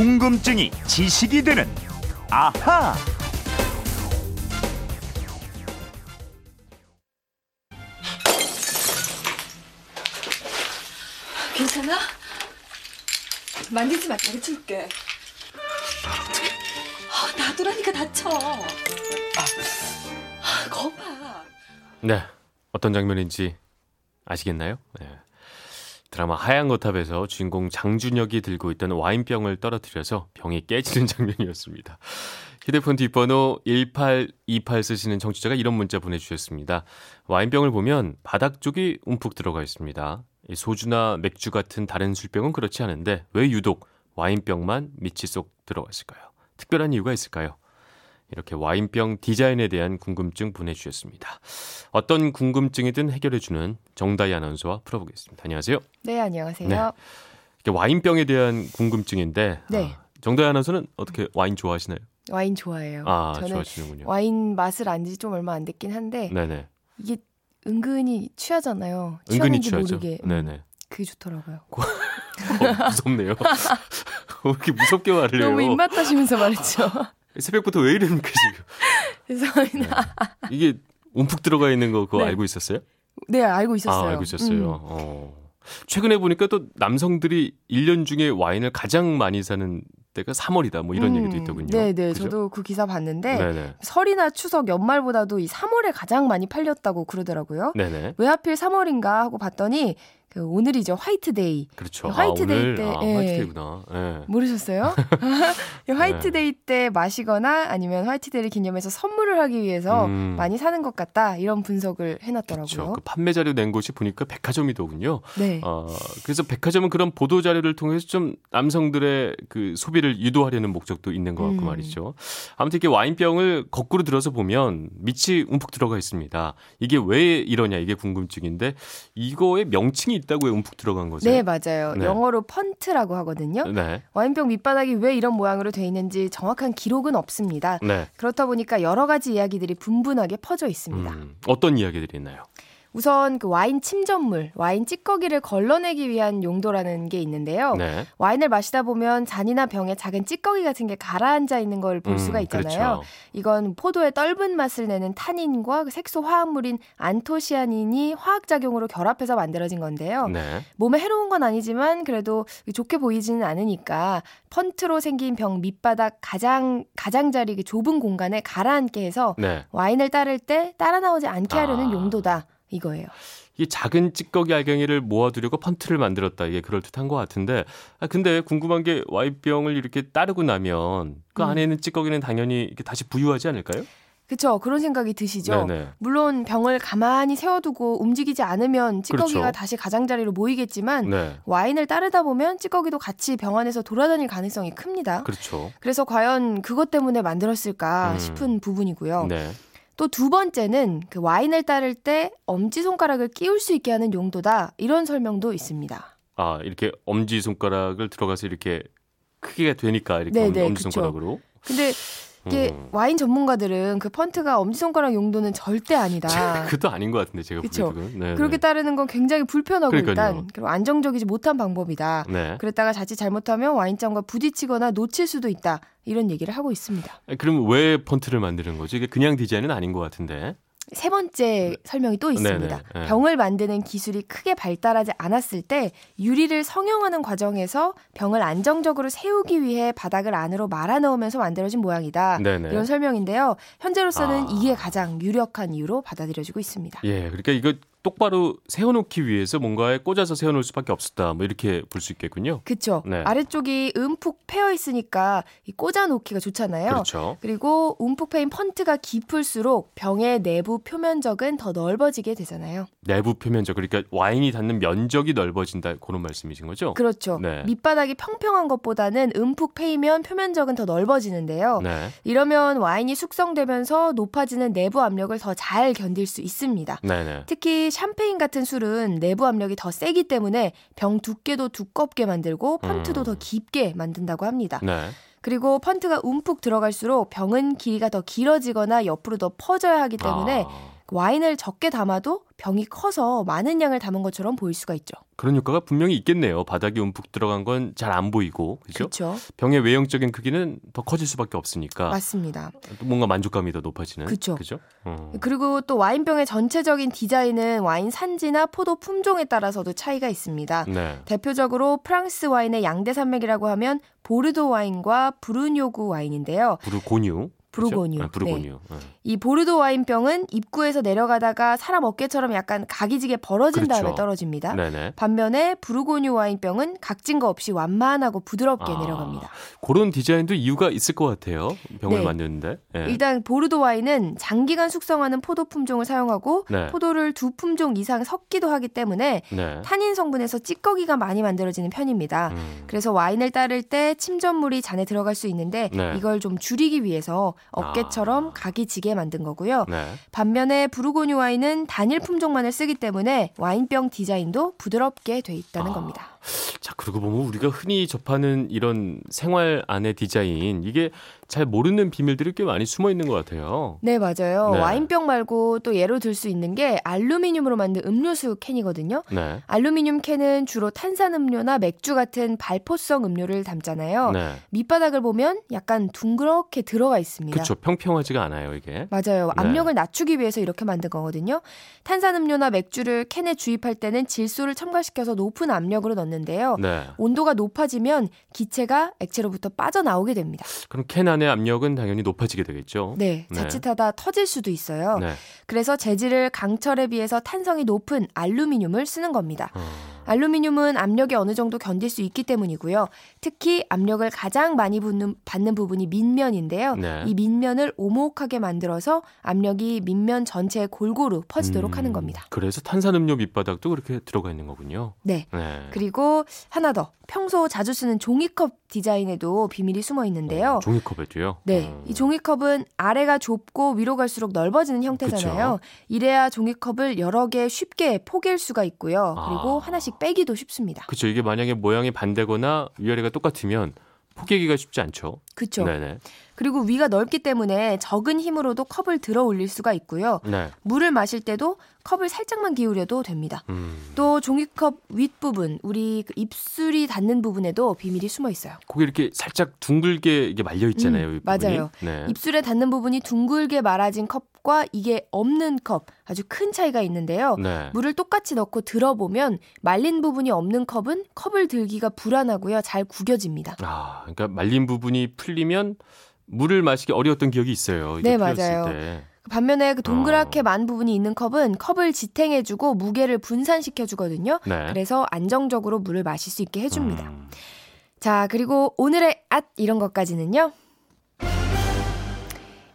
궁금증이 지식이 되는 아하. 괜찮아? 만지지 마, 다리 줄게. 아, 놔두라니까 다쳐. 아, 거봐. 네, 어떤 장면인지 아시겠나요? 네. 드라마 하얀 거탑에서 주인공 장준혁이 들고 있던 와인병을 떨어뜨려서 병이 깨지는 장면이었습니다. 휴대폰 뒷번호 1828 쓰시는 청취자가 이런 문자 보내주셨습니다. 와인병을 보면 바닥 쪽이 움푹 들어가 있습니다. 소주나 맥주 같은 다른 술병은 그렇지 않은데 왜 유독 와인병만 밑이 쏙 들어갔을까요? 특별한 이유가 있을까요? 이렇게 와인병 디자인에 대한 궁금증 보내주셨습니다. 어떤 궁금증이든 해결해주는 정다희 아나운서와 풀어보겠습니다. 안녕하세요. 네, 안녕하세요. 네. 이게 와인병에 대한 궁금증인데 네. 아, 정다희 아나운서는 어떻게 와인 좋아하시나요? 와인 좋아해요. 아, 저는 좋아하시는군요. 와인 맛을 안 지 좀 얼마 안 됐긴 한데 네네. 이게 은근히 취하잖아요. 은근히 취하죠. 모르게. 음, 네네. 그게 좋더라고요. 어, 무섭네요. 왜 이렇게 무섭게 말을 해요? 너무 입맛 따시면서 말했죠. 새벽부터 왜 이러니까 지금. 죄송합니다. 이게 움푹 들어가 있는 거 그거 네. 알고 있었어요? 네, 알고 있었어요. 아, 알고 있었어요. 음. 어. 최근에 보니까 또 남성들이 1년 중에 와인을 가장 많이 사는 때가 3월이다. 뭐 이런 음, 얘기도 있더군요. 네, 네. 저도 그 기사 봤는데 네네. 설이나 추석 연말보다도 이 3월에 가장 많이 팔렸다고 그러더라고요. 네네. 왜 하필 3월인가 하고 봤더니 그 오늘이죠. 화이트데이. 그렇죠. 화이트데이 아, 때, 아, 예. 화이트데이구나. 예. 모르셨어요? 이 화이트데이 때 마시거나 아니면 화이트데이를 기념해서 선물을 하기 위해서 음. 많이 사는 것 같다 이런 분석을 해놨더라고요. 그렇죠. 그 판매 자료 낸 곳이 보니까 백화점이더군요. 네. 어, 그래서 백화점은 그런 보도 자료를 통해서 좀 남성들의 그 소비 를 유도하려는 목적도 있는 것 같고 음. 말이죠. 아무튼 이렇게 와인병을 거꾸로 들어서 보면 밑이 움푹 들어가 있습니다. 이게 왜 이러냐 이게 궁금증인데 이거의 명칭이 있다고 왜 움푹 들어간 거죠? 네, 맞아요. 네. 영어로 펀트라고 하거든요. 네. 와인병 밑바닥이 왜 이런 모양으로 돼 있는지 정확한 기록은 없습니다. 네. 그렇다 보니까 여러 가지 이야기들이 분분하게 퍼져 있습니다. 음, 어떤 이야기들이 있나요? 우선 그 와인 침전물, 와인 찌꺼기를 걸러내기 위한 용도라는 게 있는데요. 네. 와인을 마시다 보면 잔이나 병에 작은 찌꺼기 같은 게 가라앉아 있는 걸볼 음, 수가 있잖아요. 그렇죠. 이건 포도의 떫은 맛을 내는 타닌과 그 색소 화합물인 안토시아닌이 화학 작용으로 결합해서 만들어진 건데요. 네. 몸에 해로운 건 아니지만 그래도 좋게 보이지는 않으니까 펀트로 생긴 병 밑바닥 가장 가장자리 그 좁은 공간에 가라앉게 해서 네. 와인을 따를 때 따라 나오지 않게 하려는 아. 용도다 이거예요. 이 작은 찌꺼기 알갱이를 모아두려고 펀트를 만들었다. 이게 그럴 듯한 것 같은데. 아, 근데 궁금한 게 와인병을 이렇게 따르고 나면 그 음. 안에 있는 찌꺼기는 당연히 이렇게 다시 부유하지 않을까요? 그쵸 그런 생각이 드시죠. 네네. 물론 병을 가만히 세워두고 움직이지 않으면 찌꺼기가 그렇죠. 다시 가장자리로 모이겠지만 네. 와인을 따르다 보면 찌꺼기도 같이 병 안에서 돌아다닐 가능성이 큽니다. 그렇죠. 그래서 과연 그것 때문에 만들었을까 음. 싶은 부분이고요. 네. 또 두 번째는 그 와인을 따를 때 엄지 손가락을 끼울 수 있게 하는 용도다 이런 설명도 있습니다. 아, 이렇게 엄지 손가락을 들어가서 이렇게 크기가 되니까 이렇게 네, 엄, 네, 엄지 그쵸. 손가락으로. 근데 이게 음. 와인 전문가들은 그 펀트가 엄지 손가락 용도는 절대 아니다. 그것도 아닌 것 같은데 제가 그쵸. 보기에는. 네, 그렇게 네. 따르는 건 굉장히 불편하고 그러니까요. 일단 그리고 안정적이지 못한 방법이다. 네. 그랬다가 자칫 잘못하면 와인잔과 부딪히거나 놓칠 수도 있다. 이런 얘기를 하고 있습니다. 아, 그럼 왜 펀트를 만드는 거죠? 이게 그냥 디자인은 아닌 것 같은데. 세 번째 설명이 또 있습니다. 네네, 네. 병을 만드는 기술이 크게 발달하지 않았을 때 유리를 성형하는 과정에서 병을 안정적으로 세우기 위해 바닥을 안으로 말아 넣으면서 만들어진 모양이다. 네네. 이런 설명인데요. 현재로서는 아. 이게 가장 유력한 이유로 받아들여지고 있습니다. 예, 그러니까 이거 똑바로 세워놓기 위해서 뭔가에 꽂아서 세워놓을 수밖에 없었다. 뭐 이렇게 볼 수 있겠군요. 그쵸? 네. 아래쪽이 움푹 패여 있으니까 이 꽂아 놓기가 좋잖아요. 그렇죠. 그리고 움푹 패인 펀트가 깊을수록 병의 내부 표면적은 더 넓어지게 되잖아요. 내부 표면적 그러니까 와인이 닿는 면적이 넓어진다 그런 말씀이신 거죠? 그렇죠. 네. 밑바닥이 평평한 것보다는 움푹 패이면 표면적은 더 넓어지는데요. 네. 이러면 와인이 숙성되면서 높아지는 내부 압력을 더 잘 견딜 수 있습니다. 네네. 특히 샴페인 같은 술은 내부 압력이 더 세기 때문에 병 두께도 두껍게 만들고 펀트도 음. 더 깊게 만든다고 합니다. 네. 그리고 펀트가 움푹 들어갈수록 병은 길이가 더 길어지거나 옆으로 더 퍼져야 하기 때문에 아, 와인을 적게 담아도 병이 커서 많은 양을 담은 것처럼 보일 수가 있죠. 그런 효과가 분명히 있겠네요. 바닥이 움푹 들어간 건 잘 안 보이고, 그죠? 그렇죠. 병의 외형적인 크기는 더 커질 수밖에 없으니까 맞습니다. 또 뭔가 만족감이 더 높아지는. 그쵸. 그죠? 어. 그리고 또 와인병의 전체적인 디자인은 와인 산지나 포도 품종에 따라서도 차이가 있습니다. 네. 대표적으로 프랑스 와인의 양대 산맥이라고 하면 보르도 와인과 브루뇨구 와인인데요. 부르고뉴. 그죠? 아, 부르고뉴. 네. 이 보르도 와인병은 입구에서 내려가다가 사람 어깨처럼 약간 각이지게 벌어진 그렇죠. 다음에 떨어집니다. 네네. 반면에 부르고뉴 와인병은 각진 거 없이 완만하고 부드럽게 아, 내려갑니다. 그런 디자인도 이유가 있을 것 같아요. 병을 네. 만드는데. 예. 일단 보르도 와인은 장기간 숙성하는 포도 품종을 사용하고 네. 포도를 두 품종 이상 섞기도 하기 때문에 네. 탄닌 성분에서 찌꺼기가 많이 만들어지는 편입니다. 음. 그래서 와인을 따를 때 침전물이 잔에 들어갈 수 있는데 네. 이걸 좀 줄이기 위해서 어깨처럼 아. 각이 지게 만든 거고요. 네. 반면에 부르고뉴 와인은 단일 품종만을 쓰기 때문에 와인병 디자인도 부드럽게 돼 있다는 아. 겁니다. 자, 그러고 보면 우리가 흔히 접하는 이런 생활 안의 디자인, 이게 잘 모르는 비밀들이 꽤 많이 숨어 있는 것 같아요. 네, 맞아요. 네. 와인병 말고 또 예로 들 수 있는 게 알루미늄으로 만든 음료수 캔이거든요. 네. 알루미늄 캔은 주로 탄산음료나 맥주 같은 발포성 음료를 담잖아요. 네. 밑바닥을 보면 약간 둥그렇게 들어가 있습니다. 그렇죠. 평평하지가 않아요, 이게. 맞아요. 네. 압력을 낮추기 위해서 이렇게 만든 거거든요. 탄산음료나 맥주를 캔에 주입할 때는 질소를 첨가시켜서 높은 압력으로 넣는 데요. 네. 온도가 높아지면 기체가 액체로부터 빠져나오게 됩니다. 그럼 캔 안의 압력은 당연히 높아지게 되겠죠. 네, 네. 자칫하다 터질 수도 있어요. 네. 그래서 재질을 강철에 비해서 탄성이 높은 알루미늄을 쓰는 겁니다. 어, 알루미늄은 압력이 어느 정도 견딜 수 있기 때문이고요. 특히 압력을 가장 많이 붙는, 받는 부분이 밑면인데요. 네. 이 밑면을 오목하게 만들어서 압력이 밑면 전체에 골고루 퍼지도록 음, 하는 겁니다. 그래서 탄산음료 밑바닥도 그렇게 들어가 있는 거군요. 네. 네. 그리고 하나 더. 평소 자주 쓰는 종이컵 디자인에도 비밀이 숨어 있는데요. 어, 종이컵에도요. 네. 어. 이 종이컵은 아래가 좁고 위로 갈수록 넓어지는 형태잖아요. 이래야 종이컵을 여러 개 쉽게 포갤 수가 있고요. 그리고 아. 하나씩 빼기도 쉽습니다. 그렇죠. 이게 만약에 모양이 반대거나 위아래가 똑같으면 포개기가 쉽지 않죠. 그렇죠. 네네. 그리고 위가 넓기 때문에 적은 힘으로도 컵을 들어 올릴 수가 있고요. 네. 물을 마실 때도 컵을 살짝만 기울여도 됩니다. 음. 또 종이컵 윗부분, 우리 그 입술이 닿는 부분에도 비밀이 숨어 있어요. 거기 이렇게 살짝 둥글게 이게 말려 있잖아요. 음. 맞아요. 네. 입술에 닿는 부분이 둥글게 말아진 컵 과 이게 없는 컵 아주 큰 차이가 있는데요. 네. 물을 똑같이 넣고 들어보면 말린 부분이 없는 컵은 컵을 들기가 불안하고요. 잘 구겨집니다. 아, 그러니까 말린 부분이 풀리면 물을 마시기 어려웠던 기억이 있어요. 네, 맞아요. 때. 반면에 그 동그랗게 어. 만 부분이 있는 컵은 컵을 지탱해주고 무게를 분산시켜주거든요. 네. 그래서 안정적으로 물을 마실 수 있게 해줍니다. 음. 자, 그리고 오늘의 앗 이런 것까지는요.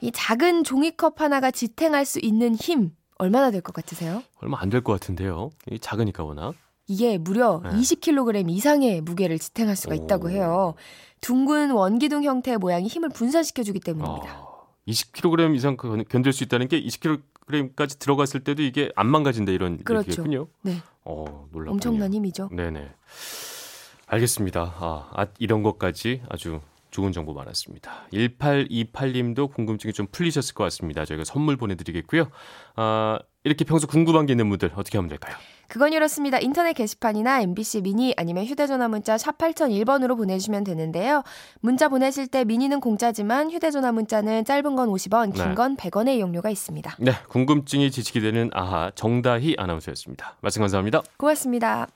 이 작은 종이컵 하나가 지탱할 수 있는 힘 얼마나 될 것 같으세요? 얼마 안 될 것 같은데요. 이 작으니까 워낙. 이게 무려 네. 20kg 이상의 무게를 지탱할 수가 있다고 오. 해요. 둥근 원기둥 형태의 모양이 힘을 분산시켜주기 때문입니다. 어, 20kg 이상 견- 견딜 수 있다는 게 20kg까지 들어갔을 때도 이게 안 망가진다 이런 그렇죠. 얘기겠군요. 네, 어, 놀랍군요. 엄청난 힘이죠. 네네. 알겠습니다. 아, 아, 이런 것까지 아주 좋은 정보 많았습니다. 1828님도 궁금증이 좀 풀리셨을 것 같습니다. 저희가 선물 보내드리겠고요. 아, 이렇게 평소 궁금한 게 있는 분들 어떻게 하면 될까요? 그건 이렇습니다. 인터넷 게시판이나 MBC 미니 아니면 휴대전화 문자 샵 8001번으로 보내주시면 되는데요. 문자 보내실 때 미니는 공짜지만 휴대전화 문자는 짧은 건 50원, 네. 긴건 100원의 이용료가 있습니다. 네, 궁금증이 지치게 되는 아하 정다희 아나운서였습니다. 말씀 감사합니다. 고맙습니다.